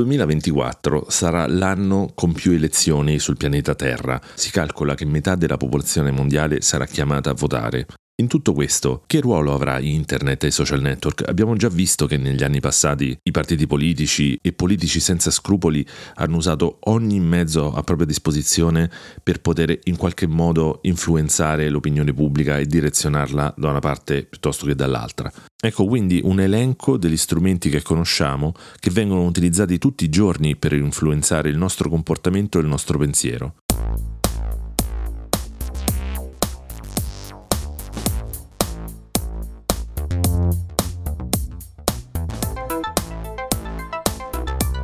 2024 sarà l'anno con più elezioni sul pianeta Terra. Si calcola che metà della popolazione mondiale sarà chiamata a votare. In tutto questo, che ruolo avrà Internet e i social network? Abbiamo già visto che negli anni passati i partiti politici e politici senza scrupoli hanno usato ogni mezzo a propria disposizione per poter in qualche modo influenzare l'opinione pubblica e direzionarla da una parte piuttosto che dall'altra. Ecco quindi un elenco degli strumenti che conosciamo che vengono utilizzati tutti i giorni per influenzare il nostro comportamento e il nostro pensiero.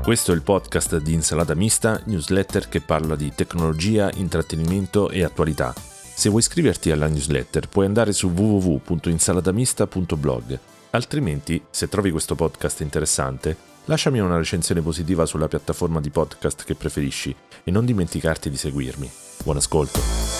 Questo è il podcast di Insalata Mista, newsletter che parla di tecnologia, intrattenimento e attualità. Se vuoi iscriverti alla newsletter puoi andare su www.insalatamista.blog. Altrimenti, se trovi questo podcast interessante, lasciami una recensione positiva sulla piattaforma di podcast che preferisci e non dimenticarti di seguirmi. Buon ascolto!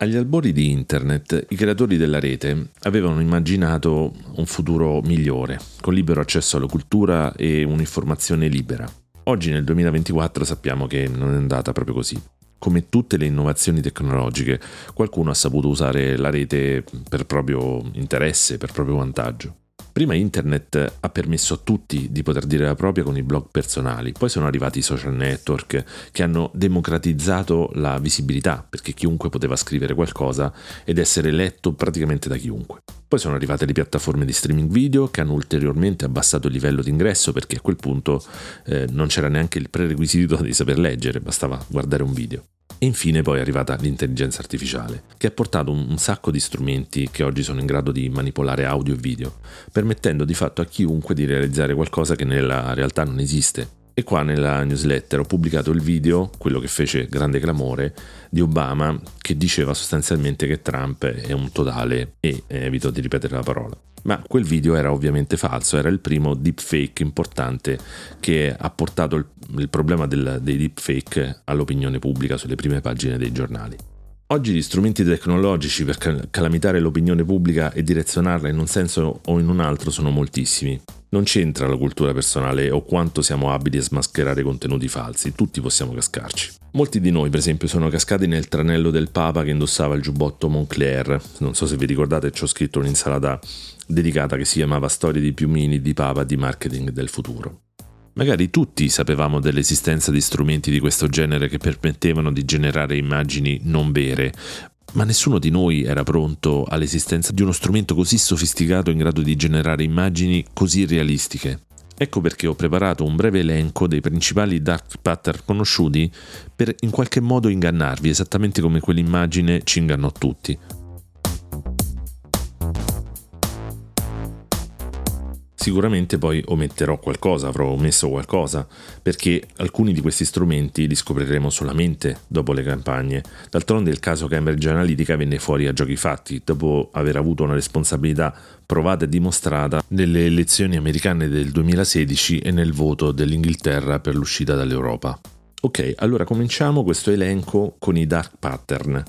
Agli albori di Internet, i creatori della rete avevano immaginato un futuro migliore, con libero accesso alla cultura e un'informazione libera. Oggi nel 2024 sappiamo che non è andata proprio così. Come tutte le innovazioni tecnologiche, qualcuno ha saputo usare la rete per proprio interesse, per proprio vantaggio. Prima internet ha permesso a tutti di poter dire la propria con i blog personali, poi sono arrivati i social network che hanno democratizzato la visibilità perché chiunque poteva scrivere qualcosa ed essere letto praticamente da chiunque. Poi sono arrivate le piattaforme di streaming video che hanno ulteriormente abbassato il livello di ingresso perché a quel punto eh, non c'era neanche il prerequisito di saper leggere, bastava guardare un video. E infine poi è arrivata l'intelligenza artificiale, che ha portato un, sacco di strumenti che oggi sono in grado di manipolare audio e video, permettendo di fatto a chiunque di realizzare qualcosa che nella realtà non esiste. E qua nella newsletter ho pubblicato il video, quello che fece grande clamore, di Obama che diceva sostanzialmente che Trump è un totale e evito di ripetere la parola. Ma quel video era ovviamente falso, era il primo deepfake importante che ha portato il, il problema del, dei deepfake all'opinione pubblica sulle prime pagine dei giornali. Oggi gli strumenti tecnologici per calamitare l'opinione pubblica e direzionarla in un senso o in un altro sono moltissimi. Non c'entra la cultura personale o quanto siamo abili a smascherare contenuti falsi, tutti possiamo cascarci. Molti di noi, per esempio, sono cascati nel tranello del Papa che indossava il giubbotto Moncler. Non so se vi ricordate, ci ho scritto un'insalata dedicata che si chiamava Storie di piumini di Papa di marketing del futuro. Magari tutti sapevamo dell'esistenza di strumenti di questo genere che permettevano di generare immagini non vere, ma nessuno di noi era pronto all'esistenza di uno strumento così sofisticato in grado di generare immagini così realistiche. Ecco perché ho preparato un breve elenco dei principali dark pattern conosciuti per in qualche modo ingannarvi, esattamente come quell'immagine ci ingannò tutti. Sicuramente poi ometterò qualcosa, avrò omesso qualcosa, perché alcuni di questi strumenti li scopriremo solamente dopo le campagne. D'altronde il caso Cambridge Analytica venne fuori a giochi fatti, dopo aver avuto una responsabilità provata e dimostrata nelle elezioni americane del 2016 e nel voto dell'Inghilterra per l'uscita dall'Europa. Ok, allora cominciamo questo elenco con i dark pattern.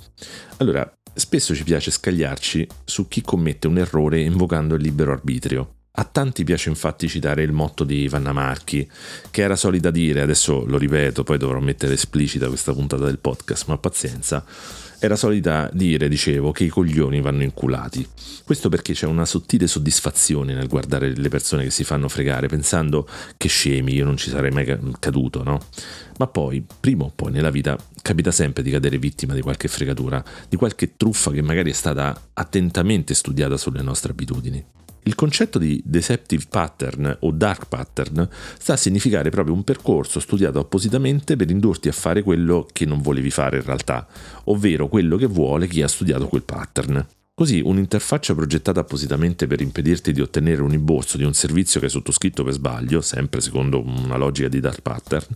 Allora, spesso ci piace scagliarci su chi commette un errore invocando il libero arbitrio. A tanti piace infatti citare il motto di Vanna Marchi, che era solita dire, adesso lo ripeto, poi dovrò mettere esplicita questa puntata del podcast, ma pazienza, era solita dire, dicevo, che i coglioni vanno inculati. Questo perché c'è una sottile soddisfazione nel guardare le persone che si fanno fregare, pensando che scemi, io non ci sarei mai caduto, no? Ma poi, prima o poi nella vita, capita sempre di cadere vittima di qualche fregatura, di qualche truffa che magari è stata attentamente studiata sulle nostre abitudini. Il concetto di deceptive pattern o dark pattern sta a significare proprio un percorso studiato appositamente per indurti a fare quello che non volevi fare in realtà, ovvero quello che vuole chi ha studiato quel pattern. Così un'interfaccia progettata appositamente per impedirti di ottenere un rimborso di un servizio che hai sottoscritto per sbaglio, sempre secondo una logica di dark pattern,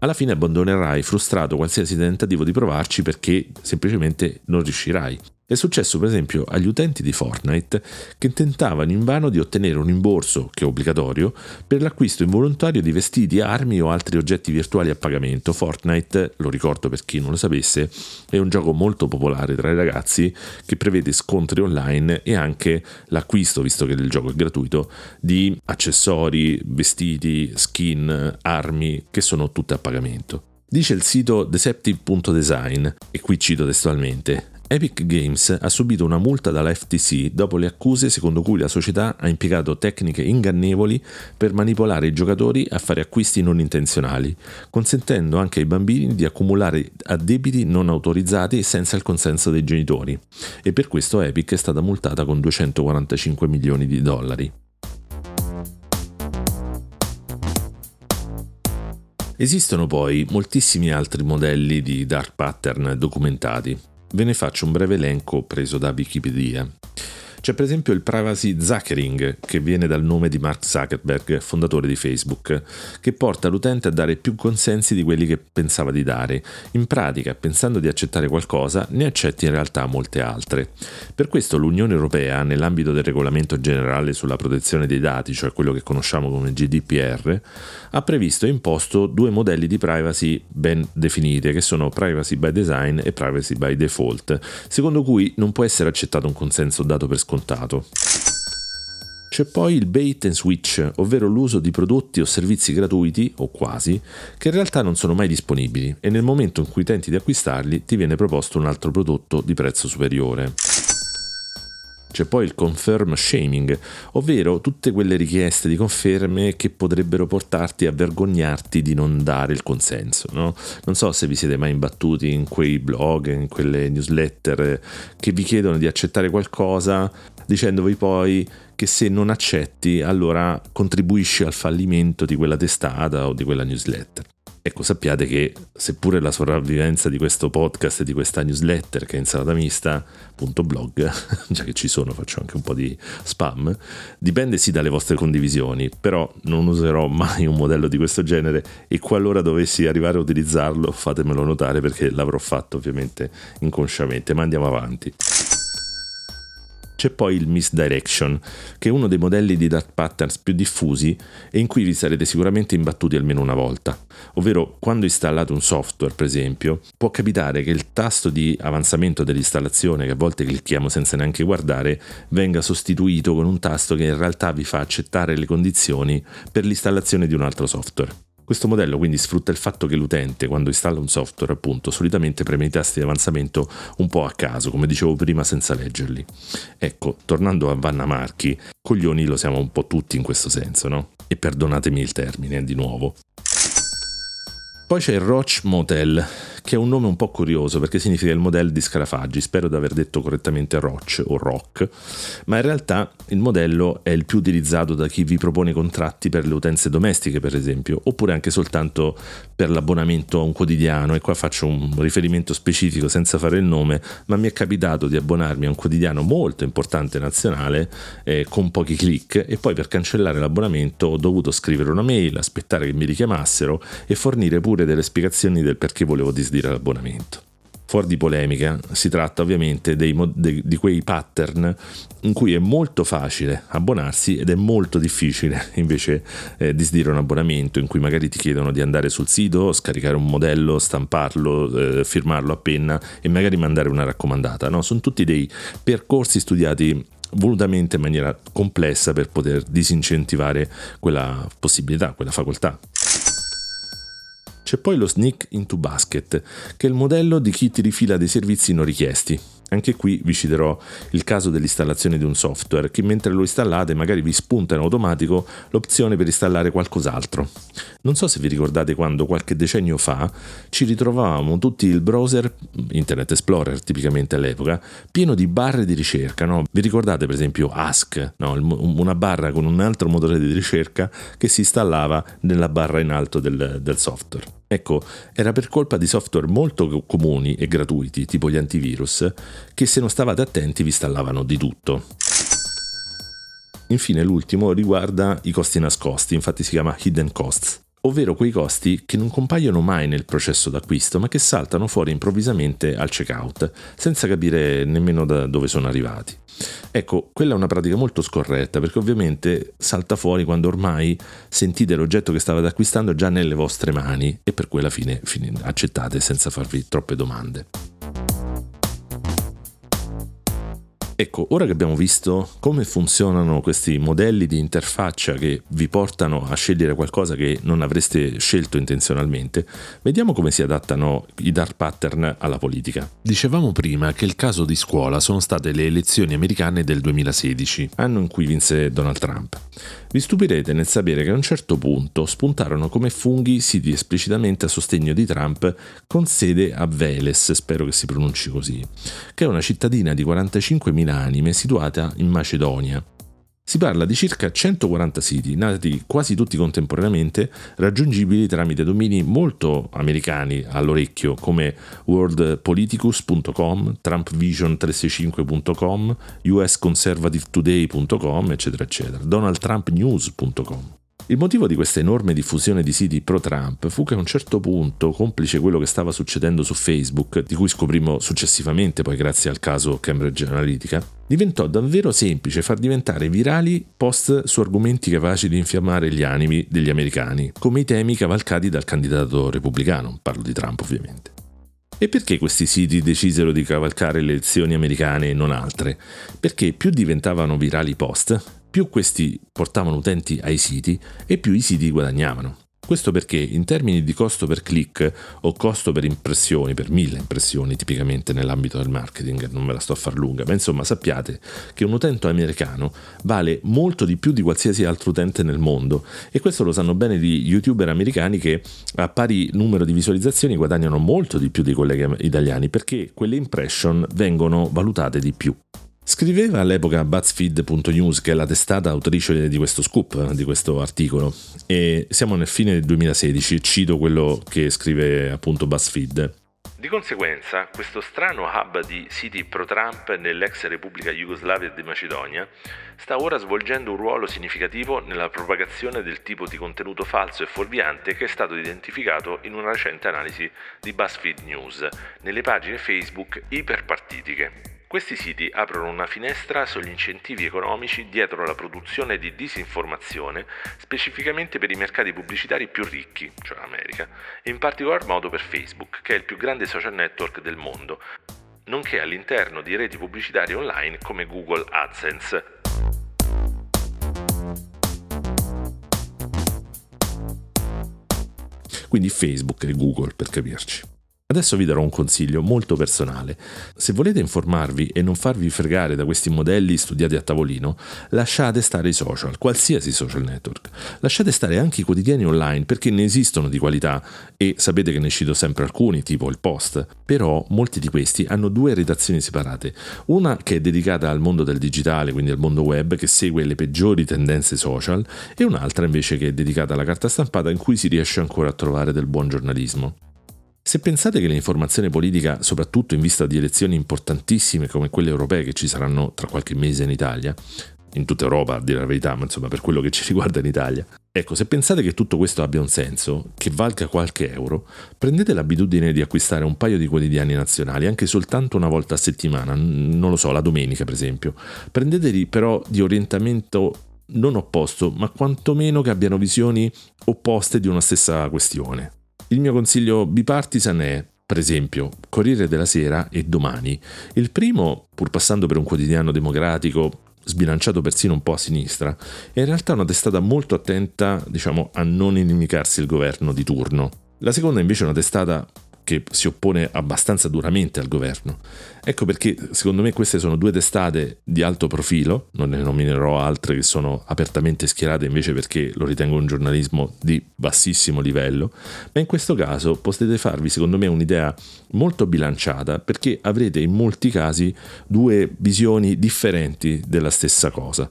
alla fine abbandonerai frustrato qualsiasi tentativo di provarci perché semplicemente non riuscirai. È successo per esempio agli utenti di Fortnite che tentavano invano di ottenere un rimborso, che è obbligatorio, per l'acquisto involontario di vestiti, armi o altri oggetti virtuali a pagamento. Fortnite, lo ricordo per chi non lo sapesse, è un gioco molto popolare tra i ragazzi che prevede scontri online e anche l'acquisto, visto che il gioco è gratuito, di accessori, vestiti, skin, armi che sono tutte a pagamento. Dice il sito deceptive.design, e qui cito testualmente, Epic Games ha subito una multa dalla FTC dopo le accuse secondo cui la società ha impiegato tecniche ingannevoli per manipolare i giocatori a fare acquisti non intenzionali, consentendo anche ai bambini di accumulare addebiti non autorizzati senza il consenso dei genitori. E per questo Epic è stata multata con 245 milioni di dollari. Esistono poi moltissimi altri modelli di dark pattern documentati. Ve ne faccio un breve elenco preso da Wikipedia. C'è per esempio il privacy Zuckering, che viene dal nome di Mark Zuckerberg, fondatore di Facebook, che porta l'utente a dare più consensi di quelli che pensava di dare. In pratica, pensando di accettare qualcosa, ne accetti in realtà molte altre. Per questo l'Unione Europea, nell'ambito del regolamento generale sulla protezione dei dati, cioè quello che conosciamo come GDPR, ha previsto e imposto due modelli di privacy ben definite, che sono privacy by design e privacy by default, secondo cui non può essere accettato un consenso dato per scontato scontato. C'è poi il bait and switch, ovvero l'uso di prodotti o servizi gratuiti, o quasi, che in realtà non sono mai disponibili e nel momento in cui tenti di acquistarli ti viene proposto un altro prodotto di prezzo superiore. C'è poi il confirm shaming, ovvero tutte quelle richieste di conferme che potrebbero portarti a vergognarti di non dare il consenso. No? Non so se vi siete mai imbattuti in quei blog, in quelle newsletter che vi chiedono di accettare qualcosa dicendovi poi che se non accetti allora contribuisci al fallimento di quella testata o di quella newsletter. Ecco, sappiate che seppure la sopravvivenza di questo podcast e di questa newsletter che è insalatamista.blog, già che ci sono faccio anche un po' di spam, dipende sì dalle vostre condivisioni, però non userò mai un modello di questo genere e qualora dovessi arrivare a utilizzarlo fatemelo notare perché l'avrò fatto ovviamente inconsciamente, ma andiamo avanti. C'è poi il misdirection, che è uno dei modelli di dark patterns più diffusi e in cui vi sarete sicuramente imbattuti almeno una volta. Ovvero, quando installate un software, per esempio, può capitare che il tasto di avanzamento dell'installazione, che a volte clicchiamo senza neanche guardare, venga sostituito con un tasto che in realtà vi fa accettare le condizioni per l'installazione di un altro software. Questo modello quindi sfrutta il fatto che l'utente, quando installa un software, appunto, solitamente preme i tasti di avanzamento un po' a caso, come dicevo prima, senza leggerli. Ecco, tornando a Vanna Marchi, coglioni lo siamo un po' tutti in questo senso, no? E perdonatemi il termine, di nuovo. Poi c'è il Roach Motel, che è un nome un po' curioso perché significa il modello di Scarafaggi, spero di aver detto correttamente Roach o Rock, ma in realtà il modello è il più utilizzato da chi vi propone contratti per le utenze domestiche, per esempio, oppure anche soltanto per l'abbonamento a un quotidiano, e qua faccio un riferimento specifico senza fare il nome, ma mi è capitato di abbonarmi a un quotidiano molto importante nazionale eh, con pochi clic e poi per cancellare l'abbonamento ho dovuto scrivere una mail, aspettare che mi richiamassero e fornire pure delle spiegazioni del perché volevo disdire disdire l'abbonamento. Fuori di polemica, si tratta ovviamente dei, de, di quei pattern in cui è molto facile abbonarsi ed è molto difficile invece eh, disdire un abbonamento in cui magari ti chiedono di andare sul sito, scaricare un modello, stamparlo, eh, firmarlo a penna e magari mandare una raccomandata. No? Sono tutti dei percorsi studiati volutamente in maniera complessa per poter disincentivare quella possibilità, quella facoltà. C'è poi lo sneak into basket, che è il modello di chi ti rifila dei servizi non richiesti. Anche qui vi citerò il caso dell'installazione di un software che mentre lo installate magari vi spunta in automatico l'opzione per installare qualcos'altro. Non so se vi ricordate quando qualche decennio fa ci ritrovavamo tutti il browser, Internet Explorer tipicamente all'epoca, pieno di barre di ricerca. No? Vi ricordate per esempio Ask, no? una barra con un altro motore di ricerca che si installava nella barra in alto del, del software. Ecco, era per colpa di software molto comuni e gratuiti, tipo gli antivirus, che se non stavate attenti vi installavano di tutto. Infine l'ultimo riguarda i costi nascosti, infatti si chiama hidden costs ovvero quei costi che non compaiono mai nel processo d'acquisto ma che saltano fuori improvvisamente al checkout, senza capire nemmeno da dove sono arrivati. Ecco, quella è una pratica molto scorretta perché ovviamente salta fuori quando ormai sentite l'oggetto che stavate acquistando già nelle vostre mani e per cui alla fine accettate senza farvi troppe domande. Ecco, ora che abbiamo visto come funzionano questi modelli di interfaccia che vi portano a scegliere qualcosa che non avreste scelto intenzionalmente, vediamo come si adattano i dark pattern alla politica. Dicevamo prima che il caso di scuola sono state le elezioni americane del 2016, anno in cui vinse Donald Trump. Vi stupirete nel sapere che a un certo punto spuntarono come funghi siti esplicitamente a sostegno di Trump con sede a Veles, spero che si pronunci così, che è una cittadina di 45.000 anime situata in Macedonia. Si parla di circa 140 siti, nati quasi tutti contemporaneamente, raggiungibili tramite domini molto americani all'orecchio come worldpoliticus.com, trumpvision365.com, usconservativetoday.com, eccetera, eccetera, donaldtrumpnews.com. Il motivo di questa enorme diffusione di siti pro-Trump fu che a un certo punto, complice quello che stava succedendo su Facebook, di cui scoprimmo successivamente poi grazie al caso Cambridge Analytica, diventò davvero semplice far diventare virali post su argomenti capaci di infiammare gli animi degli americani, come i temi cavalcati dal candidato repubblicano, parlo di Trump ovviamente. E perché questi siti decisero di cavalcare le elezioni americane e non altre? Perché più diventavano virali post, più questi portavano utenti ai siti e più i siti guadagnavano. Questo perché in termini di costo per click o costo per impressioni, per mille impressioni tipicamente nell'ambito del marketing, non me la sto a far lunga, ma insomma sappiate che un utente americano vale molto di più di qualsiasi altro utente nel mondo e questo lo sanno bene gli youtuber americani che a pari numero di visualizzazioni guadagnano molto di più dei colleghi italiani perché quelle impression vengono valutate di più. Scriveva all'epoca BuzzFeed.news, che è la testata autrice di questo scoop, di questo articolo, e siamo nel fine del 2016, cito quello che scrive appunto BuzzFeed. Di conseguenza, questo strano hub di siti pro-Trump nell'ex Repubblica Jugoslavia di Macedonia sta ora svolgendo un ruolo significativo nella propagazione del tipo di contenuto falso e fuorviante che è stato identificato in una recente analisi di BuzzFeed News nelle pagine Facebook iperpartitiche. Questi siti aprono una finestra sugli incentivi economici dietro la produzione di disinformazione, specificamente per i mercati pubblicitari più ricchi, cioè l'America, e in particolar modo per Facebook, che è il più grande social network del mondo, nonché all'interno di reti pubblicitarie online come Google AdSense. Quindi Facebook e Google per capirci. Adesso vi darò un consiglio molto personale. Se volete informarvi e non farvi fregare da questi modelli studiati a tavolino, lasciate stare i social, qualsiasi social network. Lasciate stare anche i quotidiani online perché ne esistono di qualità e sapete che ne cito sempre alcuni, tipo il Post. Però molti di questi hanno due redazioni separate. Una che è dedicata al mondo del digitale, quindi al mondo web, che segue le peggiori tendenze social, e un'altra invece che è dedicata alla carta stampata in cui si riesce ancora a trovare del buon giornalismo. Se pensate che l'informazione politica, soprattutto in vista di elezioni importantissime come quelle europee che ci saranno tra qualche mese in Italia, in tutta Europa a dire la verità, ma insomma per quello che ci riguarda in Italia. Ecco, se pensate che tutto questo abbia un senso, che valga qualche euro, prendete l'abitudine di acquistare un paio di quotidiani nazionali, anche soltanto una volta a settimana, non lo so, la domenica per esempio. Prendeteli però di orientamento non opposto, ma quantomeno che abbiano visioni opposte di una stessa questione. Il mio consiglio bipartisan è, per esempio, Corriere della Sera e Domani. Il primo, pur passando per un quotidiano democratico, sbilanciato persino un po' a sinistra, è in realtà una testata molto attenta, diciamo, a non inimicarsi il governo di turno. La seconda invece è una testata che si oppone abbastanza duramente al governo. Ecco perché secondo me queste sono due testate di alto profilo, non ne nominerò altre che sono apertamente schierate invece perché lo ritengo un giornalismo di bassissimo livello, ma in questo caso potete farvi secondo me un'idea molto bilanciata perché avrete in molti casi due visioni differenti della stessa cosa.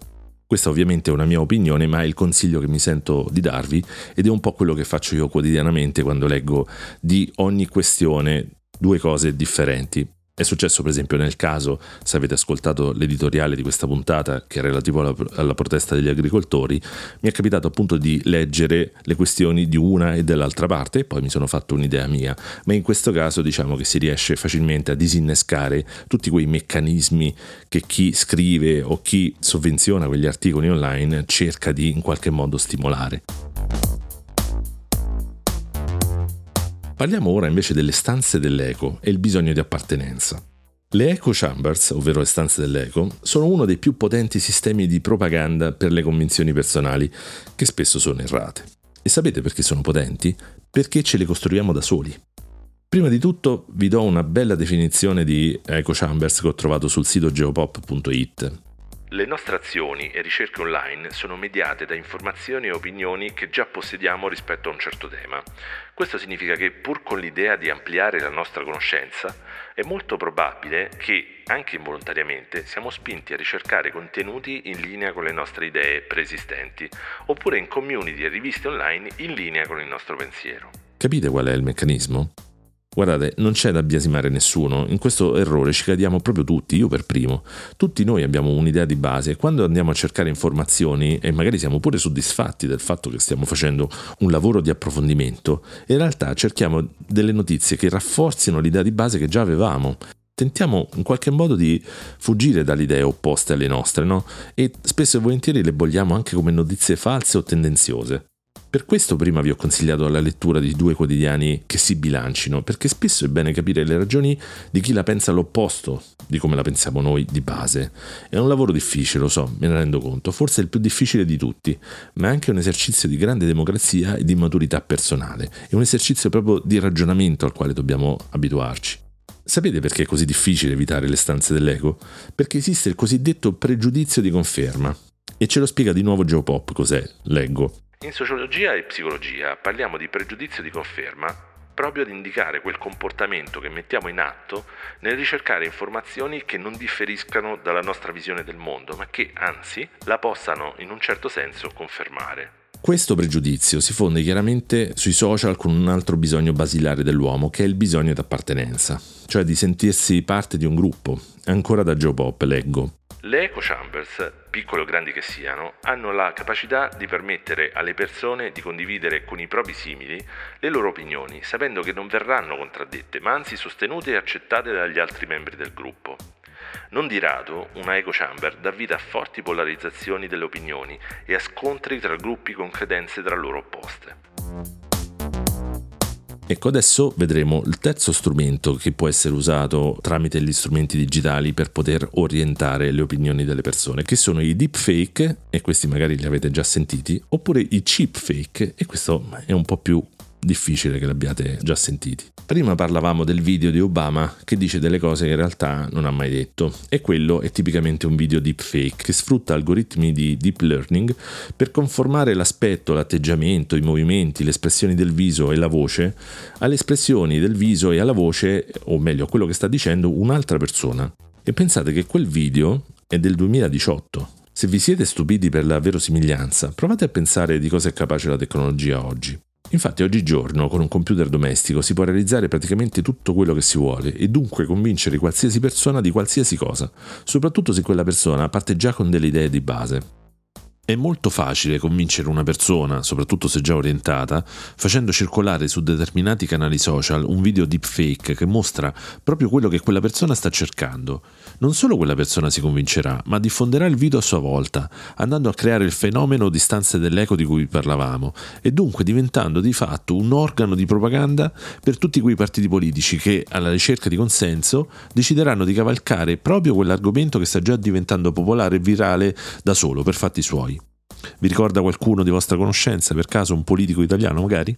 Questa ovviamente è una mia opinione, ma è il consiglio che mi sento di darvi ed è un po' quello che faccio io quotidianamente quando leggo di ogni questione due cose differenti. È successo per esempio nel caso, se avete ascoltato l'editoriale di questa puntata che è relativo alla, alla, protesta degli agricoltori, mi è capitato appunto di leggere le questioni di una e dell'altra parte e poi mi sono fatto un'idea mia, ma in questo caso diciamo che si riesce facilmente a disinnescare tutti quei meccanismi che chi scrive o chi sovvenziona quegli articoli online cerca di in qualche modo stimolare. Parliamo ora invece delle stanze dell'eco e il bisogno di appartenenza. Le echo chambers, ovvero le stanze dell'eco, sono uno dei più potenti sistemi di propaganda per le convinzioni personali, che spesso sono errate. E sapete perché sono potenti? Perché ce le costruiamo da soli. Prima di tutto vi do una bella definizione di echo chambers che ho trovato sul sito geopop.it. Le nostre azioni e ricerche online sono mediate da informazioni e opinioni che già possediamo rispetto a un certo tema. Questo significa che pur con l'idea di ampliare la nostra conoscenza, è molto probabile che, anche involontariamente, siamo spinti a ricercare contenuti in linea con le nostre idee preesistenti, oppure in community e riviste online in linea con il nostro pensiero. Capite qual è il meccanismo? Guardate, non c'è da biasimare nessuno, in questo errore ci cadiamo proprio tutti, io per primo. Tutti noi abbiamo un'idea di base e quando andiamo a cercare informazioni e magari siamo pure soddisfatti del fatto che stiamo facendo un lavoro di approfondimento, in realtà cerchiamo delle notizie che rafforzino l'idea di base che già avevamo. Tentiamo in qualche modo di fuggire dalle idee opposte alle nostre, no? E spesso e volentieri le vogliamo anche come notizie false o tendenziose. Per questo prima vi ho consigliato la lettura di due quotidiani che si bilancino, perché spesso è bene capire le ragioni di chi la pensa all'opposto di come la pensiamo noi di base. È un lavoro difficile, lo so, me ne rendo conto, forse il più difficile di tutti, ma è anche un esercizio di grande democrazia e di maturità personale. È un esercizio proprio di ragionamento al quale dobbiamo abituarci. Sapete perché è così difficile evitare le stanze dell'ego? Perché esiste il cosiddetto pregiudizio di conferma. E ce lo spiega di nuovo Geopop cos'è, leggo. In sociologia e psicologia parliamo di pregiudizio di conferma proprio ad indicare quel comportamento che mettiamo in atto nel ricercare informazioni che non differiscano dalla nostra visione del mondo, ma che anzi la possano in un certo senso confermare. Questo pregiudizio si fonde chiaramente sui social con un altro bisogno basilare dell'uomo, che è il bisogno di appartenenza, cioè di sentirsi parte di un gruppo. Ancora da Joe Pop leggo. Le echo chambers, piccole o grandi che siano, hanno la capacità di permettere alle persone di condividere con i propri simili le loro opinioni, sapendo che non verranno contraddette, ma anzi sostenute e accettate dagli altri membri del gruppo. Non di rado, una echo chamber dà vita a forti polarizzazioni delle opinioni e a scontri tra gruppi con credenze tra loro opposte. Ecco, adesso vedremo il terzo strumento che può essere usato tramite gli strumenti digitali per poter orientare le opinioni delle persone, che sono i deepfake, e questi magari li avete già sentiti, oppure i cheapfake, e questo è un po' più difficile che l'abbiate già sentiti. Prima parlavamo del video di Obama che dice delle cose che in realtà non ha mai detto e quello è tipicamente un video deepfake che sfrutta algoritmi di deep learning per conformare l'aspetto, l'atteggiamento, i movimenti, le espressioni del viso e la voce alle espressioni del viso e alla voce, o meglio a quello che sta dicendo un'altra persona. E pensate che quel video è del 2018. Se vi siete stupiti per la verosimiglianza, provate a pensare di cosa è capace la tecnologia oggi. Infatti oggigiorno con un computer domestico si può realizzare praticamente tutto quello che si vuole e dunque convincere qualsiasi persona di qualsiasi cosa, soprattutto se quella persona parte già con delle idee di base. È molto facile convincere una persona, soprattutto se già orientata, facendo circolare su determinati canali social un video deepfake che mostra proprio quello che quella persona sta cercando. Non solo quella persona si convincerà, ma diffonderà il video a sua volta, andando a creare il fenomeno di stanze dell'eco di cui parlavamo, e dunque diventando di fatto un organo di propaganda per tutti quei partiti politici che, alla ricerca di consenso, decideranno di cavalcare proprio quell'argomento che sta già diventando popolare e virale da solo, per fatti suoi. Vi ricorda qualcuno di vostra conoscenza, per caso un politico italiano magari?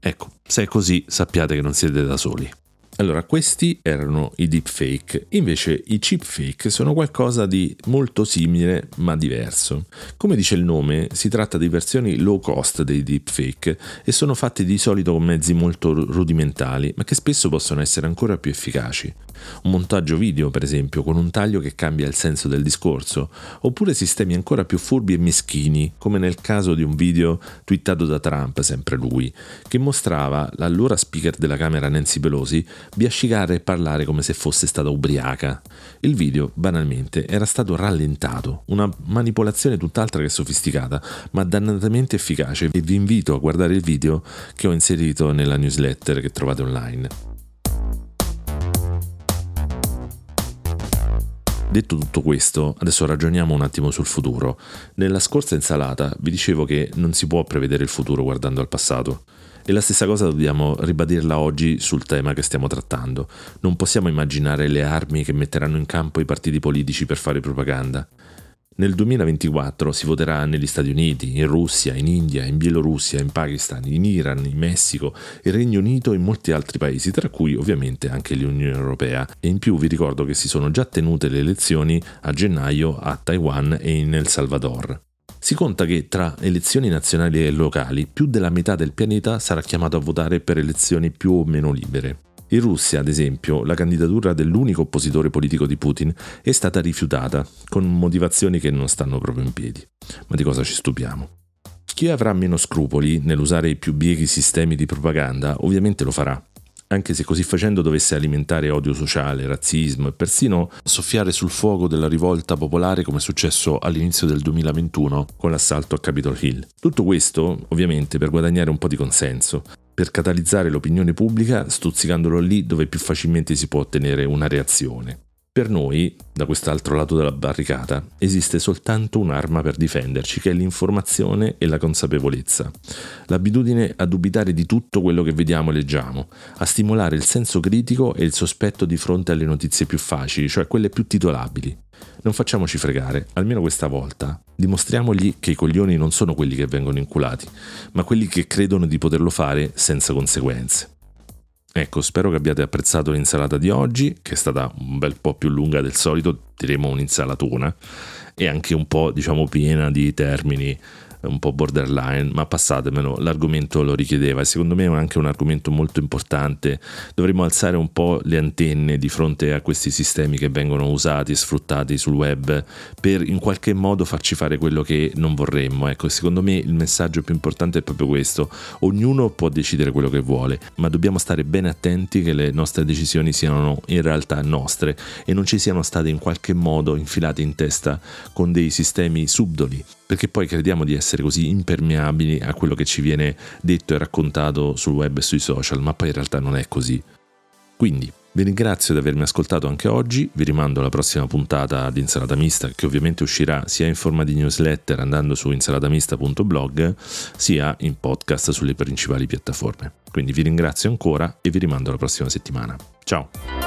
Ecco, se è così sappiate che non siete da soli. Allora, questi erano i deepfake, invece i cheapfake sono qualcosa di molto simile ma diverso. Come dice il nome, si tratta di versioni low cost dei deepfake e sono fatti di solito con mezzi molto rudimentali, ma che spesso possono essere ancora più efficaci. Un montaggio video, per esempio, con un taglio che cambia il senso del discorso, oppure sistemi ancora più furbi e meschini, come nel caso di un video twittato da Trump, sempre lui, che mostrava l'allora speaker della Camera Nancy Pelosi biascicare e parlare come se fosse stata ubriaca. Il video, banalmente, era stato rallentato, una manipolazione tutt'altra che sofisticata, ma dannatamente efficace e vi invito a guardare il video che ho inserito nella newsletter che trovate online. Detto tutto questo, adesso ragioniamo un attimo sul futuro. Nella scorsa insalata vi dicevo che non si può prevedere il futuro guardando al passato. E la stessa cosa dobbiamo ribadirla oggi sul tema che stiamo trattando. Non possiamo immaginare le armi che metteranno in campo i partiti politici per fare propaganda. Nel 2024 si voterà negli Stati Uniti, in Russia, in India, in Bielorussia, in Pakistan, in Iran, in Messico, il Regno Unito e in molti altri paesi, tra cui ovviamente anche l'Unione Europea. E in più vi ricordo che si sono già tenute le elezioni a gennaio a Taiwan e in El Salvador. Si conta che tra elezioni nazionali e locali più della metà del pianeta sarà chiamato a votare per elezioni più o meno libere. In Russia, ad esempio, la candidatura dell'unico oppositore politico di Putin è stata rifiutata, con motivazioni che non stanno proprio in piedi. Ma di cosa ci stupiamo? Chi avrà meno scrupoli nell'usare i più bieghi sistemi di propaganda ovviamente lo farà, anche se così facendo dovesse alimentare odio sociale, razzismo e persino soffiare sul fuoco della rivolta popolare come è successo all'inizio del 2021 con l'assalto a Capitol Hill. Tutto questo ovviamente per guadagnare un po' di consenso, per catalizzare l'opinione pubblica stuzzicandolo lì dove più facilmente si può ottenere una reazione. Per noi, da quest'altro lato della barricata, esiste soltanto un'arma per difenderci, che è l'informazione e la consapevolezza. L'abitudine a dubitare di tutto quello che vediamo e leggiamo, a stimolare il senso critico e il sospetto di fronte alle notizie più facili, cioè quelle più titolabili. Non facciamoci fregare, almeno questa volta. Dimostriamogli che i coglioni non sono quelli che vengono inculati, ma quelli che credono di poterlo fare senza conseguenze. Ecco, spero che abbiate apprezzato l'insalata di oggi, che è stata un bel po' più lunga del solito, diremo un'insalatona, e anche un po', diciamo, piena di termini un po' borderline, ma passatemelo, l'argomento lo richiedeva e secondo me è anche un argomento molto importante. Dovremmo alzare un po' le antenne di fronte a questi sistemi che vengono usati e sfruttati sul web per in qualche modo farci fare quello che non vorremmo. Ecco, secondo me il messaggio più importante è proprio questo. Ognuno può decidere quello che vuole, ma dobbiamo stare ben attenti che le nostre decisioni siano in realtà nostre e non ci siano state in qualche modo infilate in testa con dei sistemi subdoli perché poi crediamo di essere così impermeabili a quello che ci viene detto e raccontato sul web e sui social, ma poi in realtà non è così. Quindi vi ringrazio di avermi ascoltato anche oggi, vi rimando alla prossima puntata di Insalata Mista che ovviamente uscirà sia in forma di newsletter andando su insalatamista.blog sia in podcast sulle principali piattaforme. Quindi vi ringrazio ancora e vi rimando alla prossima settimana. Ciao!